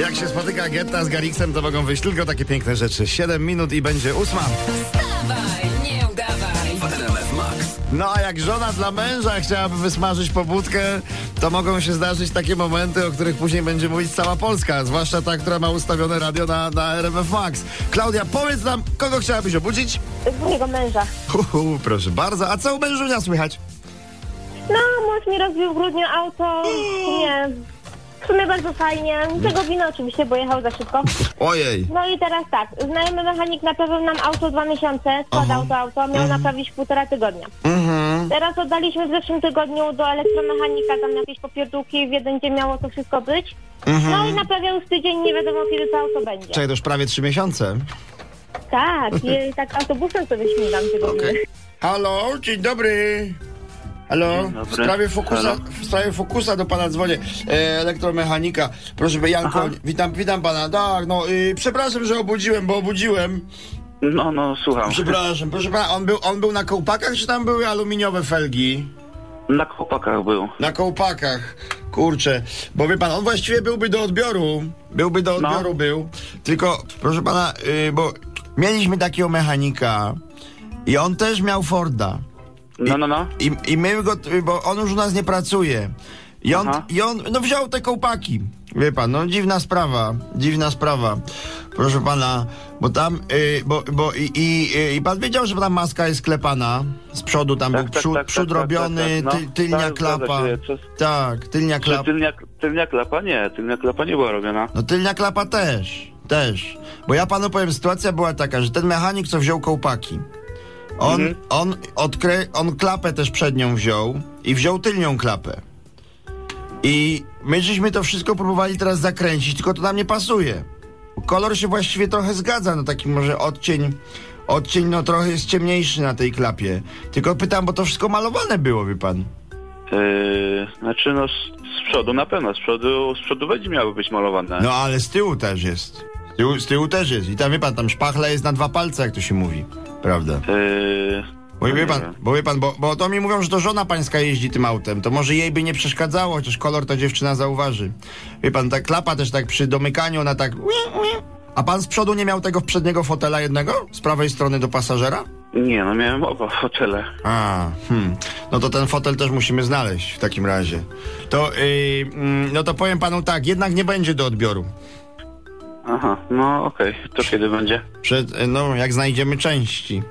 jak się spotyka Getta z Garixem, to mogą wyjść tylko takie piękne rzeczy. 7 minut i będzie ósma. Wstawaj, nie udawaj. RMF Max. No a jak żona dla męża chciałaby wysmażyć pobudkę, to mogą się zdarzyć takie momenty, o których później będzie mówić cała Polska, zwłaszcza ta, która ma ustawione radio na, na RMF Max. Klaudia, powiedz nam, kogo chciałabyś obudzić? Mojego męża. Uhu, proszę bardzo. A co u mężunia słychać? No, mąż mi rozbił w grudniu auto. Nie. W sumie bardzo fajnie. Tego wina oczywiście, bo jechał za szybko. Ojej. No i teraz tak, znajomy mechanik naprawił nam auto dwa miesiące, składał to auto, miał naprawić półtora tygodnia. Mhm. Teraz oddaliśmy w zeszłym tygodniu do elektromechanika tam jakieś popierdółki, w jeden dzień miało to wszystko być. No i naprawiał już tydzień, nie wiadomo kiedy to auto będzie. Czekaj, to już prawie trzy miesiące. Tak, i tak autobusem sobie śmigam winy. Halo, dzień dobry. Halo, w sprawie fokusa, w sprawie fokusa do pana dzwonię, e, elektromechanika. Proszę by Janko, Aha. witam, witam pana. Tak, no, y, przepraszam, że obudziłem, bo obudziłem. No, no, słucham. Przepraszam, proszę pana, on był, on był na kołpakach, czy tam były aluminiowe felgi? Na kopakach był. Na kołpakach. Kurczę, bo wie pan, on właściwie byłby do odbioru. Byłby do No. odbioru, był. Tylko, proszę pana, y, bo mieliśmy takiego mechanika i on też miał Forda. No, no, no. I, I my go, bo on już u nas nie pracuje. I on, Aha. I on no wziął te kołpaki. Wie pan, no dziwna sprawa, dziwna sprawa. Proszę pana, bo tam, y, bo, bo i, i, i pan wiedział, że tam maska jest sklepana. Z przodu tam Tak, był tak, przód, tak, przód tak, tak, robiony, tak, tak. ty, No, tylnia tak, klapa. Przez- Tak, tylnia klapa. tylnia, tylnia klapa? Nie, tylnia klapa nie była robiona. No tylnia klapa też, też. Bo ja panu powiem, sytuacja była taka, że ten mechanik, co wziął kołpaki, on, Mhm. on, odkry, on klapę też przednią wziął i wziął tylnią klapę. I my żeśmy to wszystko próbowali teraz zakręcić, tylko to nam nie pasuje. Kolor się właściwie trochę zgadza, no taki może odcień, odcień no trochę jest ciemniejszy na tej klapie. Tylko pytam, bo to wszystko malowane było, wie pan. Yy, znaczy, no, z, z przodu na pewno. Z przodu, z przodu będzie miały być malowane. No ale z tyłu też jest. Z tyłu, z tyłu też jest. I tam wie pan, tam szpachla jest na dwa palce, jak to się mówi. Prawda? Yy, Bo no wie nie pan, bo wie pan, bo, bo to mi mówią, że to żona pańska jeździ tym autem. To może jej by nie przeszkadzało, chociaż kolor to dziewczyna zauważy. Wie pan, ta klapa też tak przy domykaniu, ona tak... A pan z przodu nie miał tego przedniego fotela jednego? Z prawej strony do pasażera? Nie, no miałem oba fotele. A, hmm. No to ten fotel też musimy znaleźć w takim razie. To, yy, no to powiem panu tak, jednak nie będzie do odbioru. Aha, no okej. To kiedy będzie? Przed, no, jak znajdziemy części.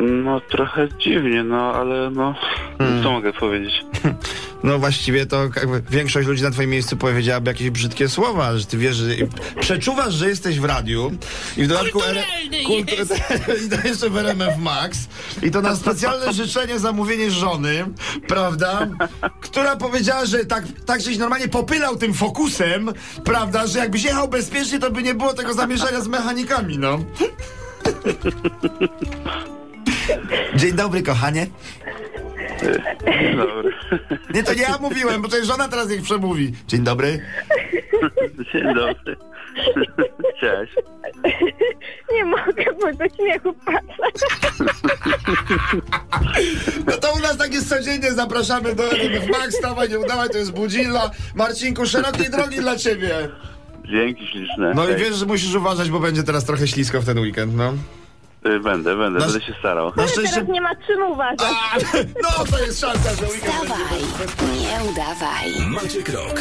No trochę dziwnie, no ale no... Hmm. Co mogę powiedzieć? No właściwie to jakby większość ludzi na twoim miejscu powiedziałaby jakieś brzydkie słowa, że ty wiesz, że przeczuwasz, że jesteś w radiu i w dodatku Kulturalny kultu- i to jeszcze w RMF Max i to na specjalne życzenie zamówienie żony, prawda, która powiedziała, że tak, tak żeś normalnie popylał tym fokusem, prawda, że jakbyś jechał bezpiecznie, to by nie było tego zamieszania z mechanikami, no. Dzień dobry, kochanie. Dobry. Nie, to nie ja mówiłem, bo to jest żona teraz niech przemówi. Dzień dobry. Dzień dobry. Cześć. Nie mogę, bo do śmiechu patrzę. No to u nas tak jest codziennie, zapraszamy do RMF Max, stawaj, nie udawaj, to jest Budzilla. Marcinku, szerokiej drogi dla ciebie. Dzięki śliczne. No i wiesz, że musisz uważać, bo będzie teraz trochę ślisko w ten weekend, no. Będę, będę, Nasz- będę się starał. Na szczęście... Teraz nie ma czym uważać. A, no to jest szansa, że weekend Wstawaj, nie udawaj. Maciek Rok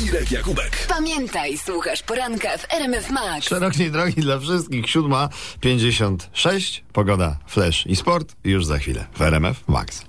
i Irek Jakubek. Pamiętaj, słuchasz poranka w RMF Max. Szerokiej drogi dla wszystkich, siódma, 56, pogoda, flash i sport już za chwilę w RMF Max.